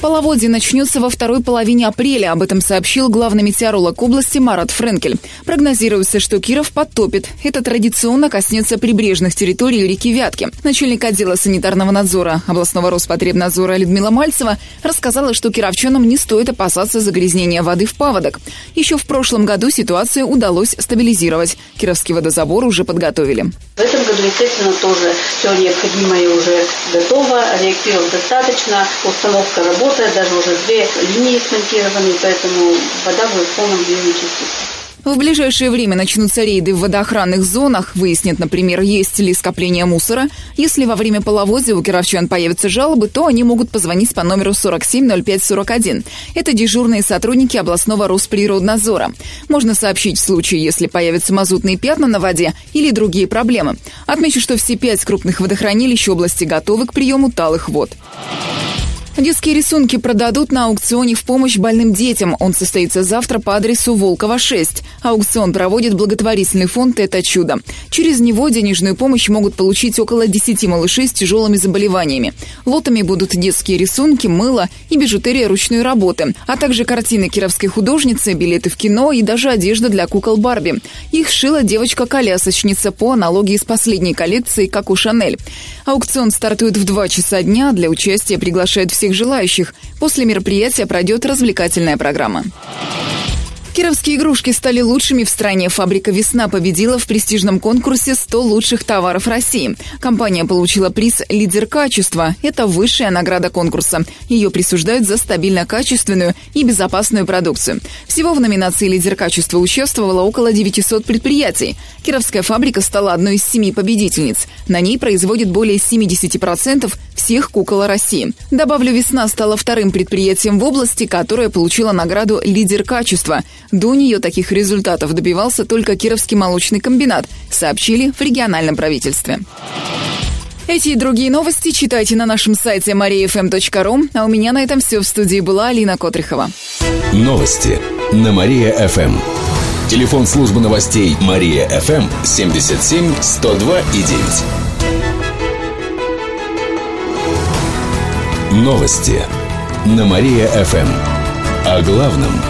Половодье начнется во второй половине апреля. Об этом сообщил главный метеоролог области Марат Френкель. Прогнозируется, что Киров подтопит. Это традиционно коснется прибрежных территорий реки Вятки. Начальник отдела санитарного надзора областного Роспотребнадзора Людмила Мальцева рассказала, что кировчанам не стоит опасаться загрязнения воды в паводок. Еще в прошлом году ситуацию удалось стабилизировать. Кировский водозабор уже подготовили. В этом году, естественно, тоже все необходимое уже готово, реактивов достаточно, установка работает, даже уже две линии смонтированы, поэтому вода будет в полном объеме чиститься. В ближайшее время начнутся рейды в водоохранных зонах. Выяснят, например, есть ли скопление мусора. Если во время половодья у кировчан появятся жалобы, то они могут позвонить по номеру 470541. Это дежурные сотрудники областного Росприроднадзора. Можно сообщить в случае, если появятся мазутные пятна на воде или другие проблемы. Отмечу, что все пять крупных водохранилищ области готовы к приему талых вод. Детские рисунки продадут на аукционе в помощь больным детям. Он состоится завтра по адресу Волкова 6. Аукцион проводит благотворительный фонд «Это чудо». Через него денежную помощь могут получить около 10 малышей с тяжелыми заболеваниями. Лотами будут детские рисунки, мыло и бижутерия ручной работы, а также картины кировской художницы, билеты в кино и даже одежда для кукол Барби. Их шила девочка-колясочница по аналогии с последней коллекцией, как у Шанель. Аукцион стартует в 2 часа дня. Для участия приглашают всех желающих. После мероприятия пройдет развлекательная программа. Кировские игрушки стали лучшими в стране. Фабрика «Весна» победила в престижном конкурсе «100 лучших товаров России». Компания получила приз «Лидер качества». Это высшая награда конкурса. Ее присуждают за стабильно качественную и безопасную продукцию. Всего в номинации «Лидер качества» участвовало около 900 предприятий. Кировская фабрика стала одной из семи победительниц. На ней производит более 70% всех кукол России. Добавлю, «Весна» стала вторым предприятием в области, которое получило награду «Лидер качества». До нее таких результатов добивался только Кировский молочный комбинат, сообщили в региональном правительстве. Эти и другие новости читайте на нашем сайте mariafm.ru. А у меня на этом все. В студии была Алина Котрихова. Новости на Мария-ФМ. Телефон службы новостей Мария-ФМ 77 102 и 9. Новости на Мария-ФМ. О главном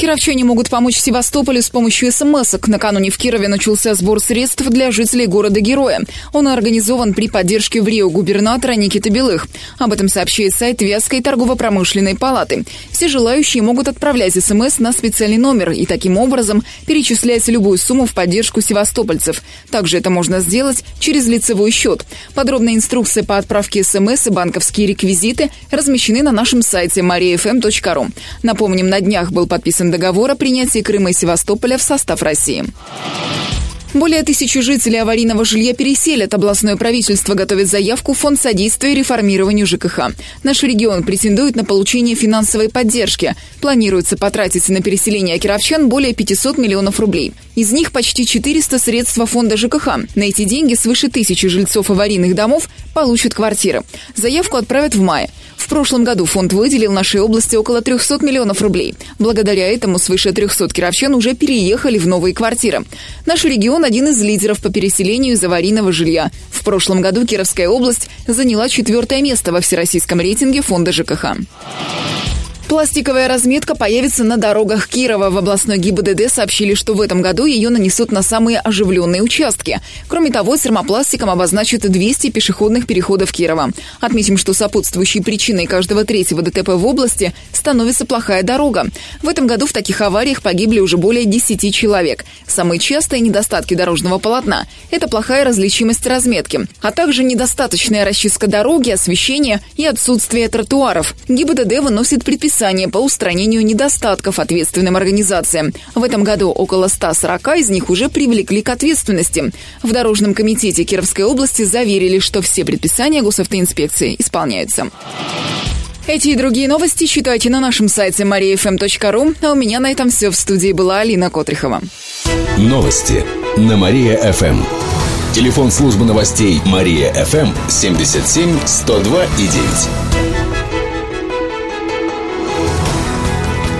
Кировчане могут помочь Севастополю с помощью смс -ок. Накануне в Кирове начался сбор средств для жителей города-героя. Он организован при поддержке в Рио губернатора Никиты Белых. Об этом сообщает сайт Вятской торгово-промышленной палаты. Все желающие могут отправлять смс на специальный номер и таким образом перечислять любую сумму в поддержку севастопольцев. Также это можно сделать через лицевой счет. Подробная инструкция по отправке смс и банковские реквизиты размещены на нашем сайте mariafm.ru. Напомним, на днях был подписан договор о принятии Крыма и Севастополя в состав России. Более тысячи жителей аварийного жилья переселят. Областное правительство готовит заявку в Фонд содействия реформированию ЖКХ. Наш регион претендует на получение финансовой поддержки. Планируется потратить на переселение кировчан более 500 миллионов рублей. Из них почти 400 средства фонда ЖКХ. На эти деньги свыше тысячи жильцов аварийных домов получат квартиры. Заявку отправят в мае. Прошлом году фонд выделил нашей области около 300 миллионов рублей. Благодаря этому свыше 300 кировчан уже переехали в новые квартиры. Наш регион один из лидеров по переселению из аварийного жилья. В прошлом году Кировская область заняла четвертое место во всероссийском рейтинге фонда ЖКХ. Пластиковая разметка появится на дорогах Кирова. В областной ГИБДД сообщили, что в этом году ее нанесут на самые оживленные участки. Кроме того, термопластиком обозначат 200 пешеходных переходов Кирова. Отметим, что сопутствующей причиной каждого третьего ДТП в области становится плохая дорога. В этом году в таких авариях погибли уже более 10 человек. Самые частые недостатки дорожного полотна – это плохая различимость разметки, а также недостаточная расчистка дороги, освещение и отсутствие тротуаров. ГИБДД выносит предписание расписание по устранению недостатков ответственным организациям. В этом году около 140 из них уже привлекли к ответственности. В Дорожном комитете Кировской области заверили, что все предписания госавтоинспекции исполняются. Эти и другие новости читайте на нашем сайте mariafm.ru. А у меня на этом все. В студии была Алина Котрихова. Новости на Мария-ФМ. Телефон службы новостей Мария-ФМ 77 102 и 9.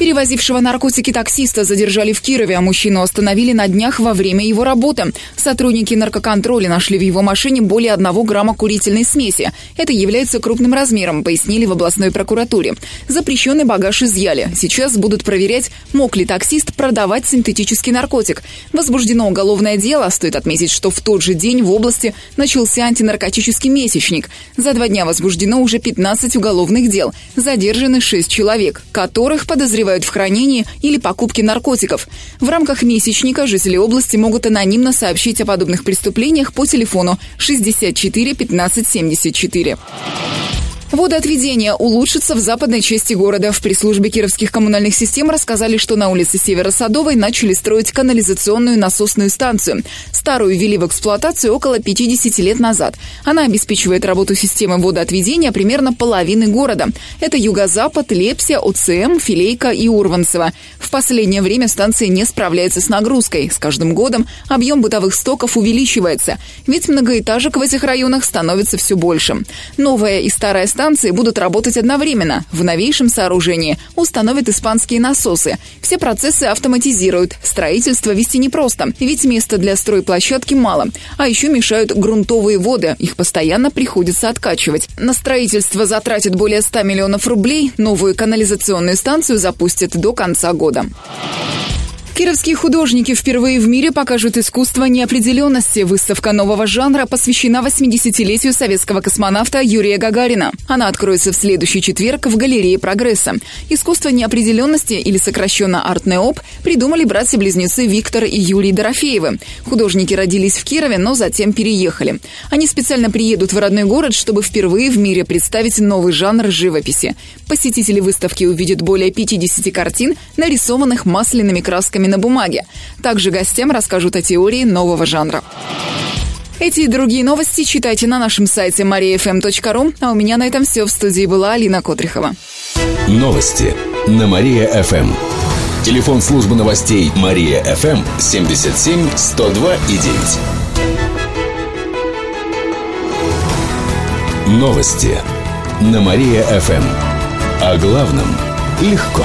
Перевозившего наркотики таксиста задержали в Кирове, а мужчину остановили на днях во время его работы. Сотрудники наркоконтроля нашли в его машине более одного грамма курительной смеси. Это является крупным размером, пояснили в областной прокуратуре. Запрещенный багаж изъяли. Сейчас будут проверять, мог ли таксист продавать синтетический наркотик. Возбуждено уголовное дело. Стоит отметить, что в тот же день в области начался антинаркотический месячник. За два дня возбуждено уже 15 уголовных дел. Задержаны 6 человек, которых подозревают подозревают в хранении или покупке наркотиков. В рамках месячника жители области могут анонимно сообщить о подобных преступлениях по телефону 64 15 74. Водоотведение улучшится в западной части города. В пресс-службе кировских коммунальных систем рассказали, что на улице Северо-Садовой начали строить канализационную насосную станцию. Старую ввели в эксплуатацию около 50 лет назад. Она обеспечивает работу системы водоотведения примерно половины города. Это Юго-Запад, Лепсия, ОЦМ, Филейка и Урванцево. В последнее время станция не справляется с нагрузкой. С каждым годом объем бытовых стоков увеличивается. Ведь многоэтажек в этих районах становится все больше. Новая и старая станция станции будут работать одновременно. В новейшем сооружении установят испанские насосы. Все процессы автоматизируют. Строительство вести непросто, ведь места для стройплощадки мало. А еще мешают грунтовые воды. Их постоянно приходится откачивать. На строительство затратят более 100 миллионов рублей. Новую канализационную станцию запустят до конца года. Кировские художники впервые в мире покажут искусство неопределенности. Выставка нового жанра посвящена 80-летию советского космонавта Юрия Гагарина. Она откроется в следующий четверг в галерее «Прогресса». Искусство неопределенности, или сокращенно «Арт-Неоп», придумали братья-близнецы Виктор и Юрий Дорофеевы. Художники родились в Кирове, но затем переехали. Они специально приедут в родной город, чтобы впервые в мире представить новый жанр живописи. Посетители выставки увидят более 50 картин, нарисованных масляными красками на бумаге. Также гостям расскажут о теории нового жанра. Эти и другие новости читайте на нашем сайте mariafm.ru. А у меня на этом все. В студии была Алина Котрихова. Новости на Мария-ФМ. Телефон службы новостей Мария-ФМ 77 102 и 9. Новости на Мария-ФМ. О главном легко.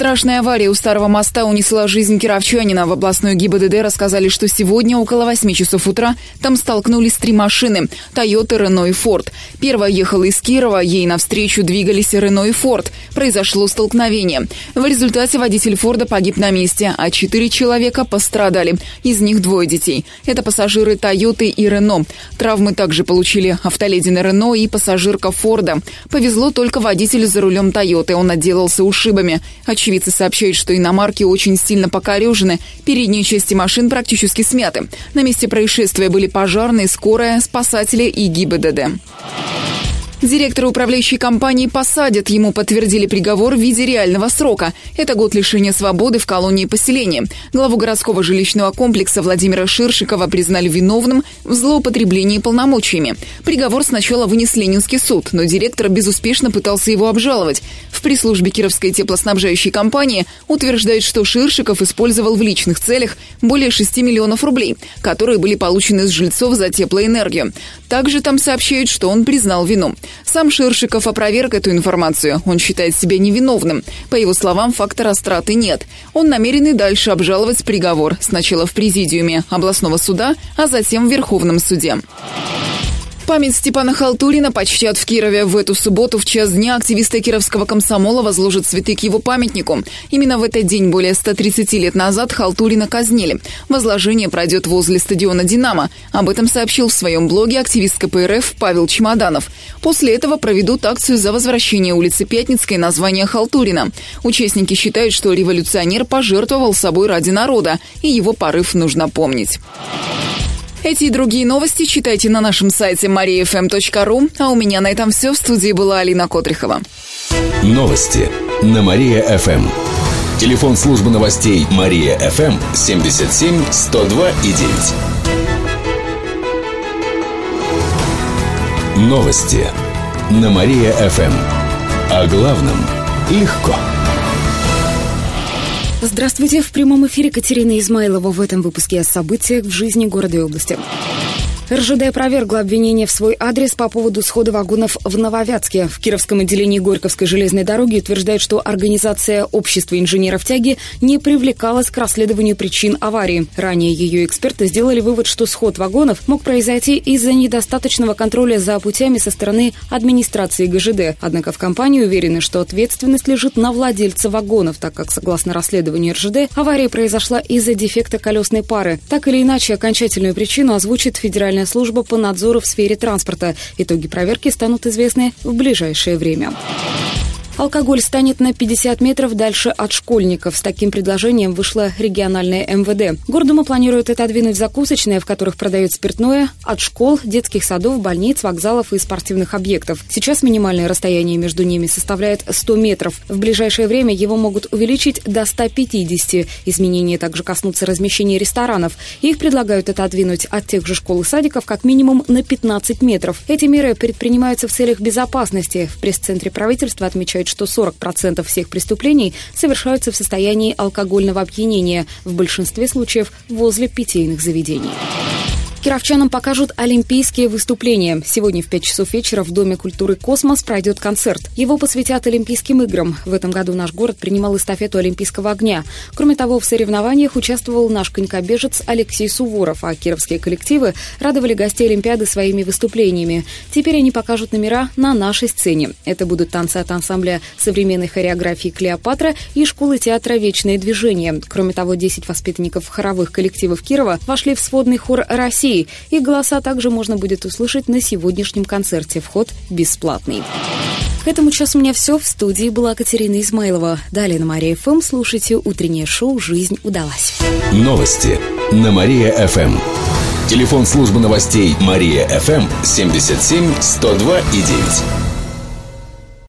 Страшная авария у Старого моста унесла жизнь кировчанина. В областной ГИБДД рассказали, что сегодня около 8 часов утра там столкнулись три машины – Тойота, Рено и Форд. Первая ехала из Кирова, ей навстречу двигались Рено и Форд. Произошло столкновение. В результате водитель Форда погиб на месте, а четыре человека пострадали. Из них двое детей. Это пассажиры Тойоты и Рено. Травмы также получили автоледи на Рено и пассажирка Форда. Повезло только водителю за рулем Тойоты. Он отделался ушибами. Очевидно, Очевидцы сообщают, что иномарки очень сильно покорежены, передние части машин практически смяты. На месте происшествия были пожарные, скорая, спасатели и ГИБДД. Директора управляющей компании посадят. Ему подтвердили приговор в виде реального срока. Это год лишения свободы в колонии поселения. Главу городского жилищного комплекса Владимира Ширшикова признали виновным в злоупотреблении полномочиями. Приговор сначала вынес Ленинский суд, но директор безуспешно пытался его обжаловать. В пресс-службе Кировской теплоснабжающей компании утверждают, что Ширшиков использовал в личных целях более 6 миллионов рублей, которые были получены с жильцов за теплоэнергию. Также там сообщают, что он признал вину. Сам Ширшиков опроверг эту информацию. Он считает себя невиновным. По его словам, факта растраты нет. Он намерен и дальше обжаловать приговор. Сначала в президиуме областного суда, а затем в Верховном суде. Память Степана Халтурина почтят в Кирове. В эту субботу в час дня активисты кировского комсомола возложат цветы к его памятнику. Именно в этот день, более 130 лет назад, Халтурина казнили. Возложение пройдет возле стадиона «Динамо». Об этом сообщил в своем блоге активист КПРФ Павел Чемоданов. После этого проведут акцию за возвращение улицы Пятницкой названия Халтурина. Участники считают, что революционер пожертвовал собой ради народа, и его порыв нужно помнить. Эти и другие новости читайте на нашем сайте mariafm.ru. А у меня на этом все. В студии была Алина Котрихова. Новости на Мария-ФМ. Телефон службы новостей Мария-ФМ 77 102 и 9. Новости на Мария-ФМ. О главном легко. Здравствуйте! В прямом эфире Катерина Измайлова в этом выпуске о событиях в жизни города и области. РЖД опровергла обвинение в свой адрес по поводу схода вагонов в Нововятске. В Кировском отделении Горьковской железной дороги утверждают, что организация общества инженеров тяги не привлекалась к расследованию причин аварии. Ранее ее эксперты сделали вывод, что сход вагонов мог произойти из-за недостаточного контроля за путями со стороны администрации ГЖД. Однако в компании уверены, что ответственность лежит на владельца вагонов, так как, согласно расследованию РЖД, авария произошла из-за дефекта колесной пары. Так или иначе, окончательную причину озвучит Федеральная Федеральная служба по надзору в сфере транспорта. Итоги проверки станут известны в ближайшее время. Алкоголь станет на 50 метров дальше от школьников. С таким предложением вышло региональное МВД. Гордума планирует отодвинуть закусочные, в которых продают спиртное, от школ, детских садов, больниц, вокзалов и спортивных объектов. Сейчас минимальное расстояние между ними составляет 100 метров. В ближайшее время его могут увеличить до 150. Изменения также коснутся размещения ресторанов. Их предлагают отодвинуть от тех же школ и садиков как минимум на 15 метров. Эти меры предпринимаются в целях безопасности. В пресс-центре правительства отмечают, что 40% всех преступлений совершаются в состоянии алкогольного опьянения, в большинстве случаев возле питейных заведений. Кировчанам покажут олимпийские выступления. Сегодня в 5 часов вечера в Доме культуры «Космос» пройдет концерт. Его посвятят Олимпийским играм. В этом году наш город принимал эстафету Олимпийского огня. Кроме того, в соревнованиях участвовал наш конькобежец Алексей Суворов, а кировские коллективы радовали гостей Олимпиады своими выступлениями. Теперь они покажут номера на нашей сцене. Это будут танцы от ансамбля современной хореографии «Клеопатра» и школы театра «Вечное движение». Кроме того, 10 воспитанников хоровых коллективов Кирова вошли в сводный хор «России», России. Их голоса также можно будет услышать на сегодняшнем концерте. Вход бесплатный. К этому часу у меня все. В студии была Катерина Измайлова. Далее на Мария ФМ слушайте утреннее шоу «Жизнь удалась». Новости на Мария ФМ. Телефон службы новостей Мария ФМ 77 102 и 9.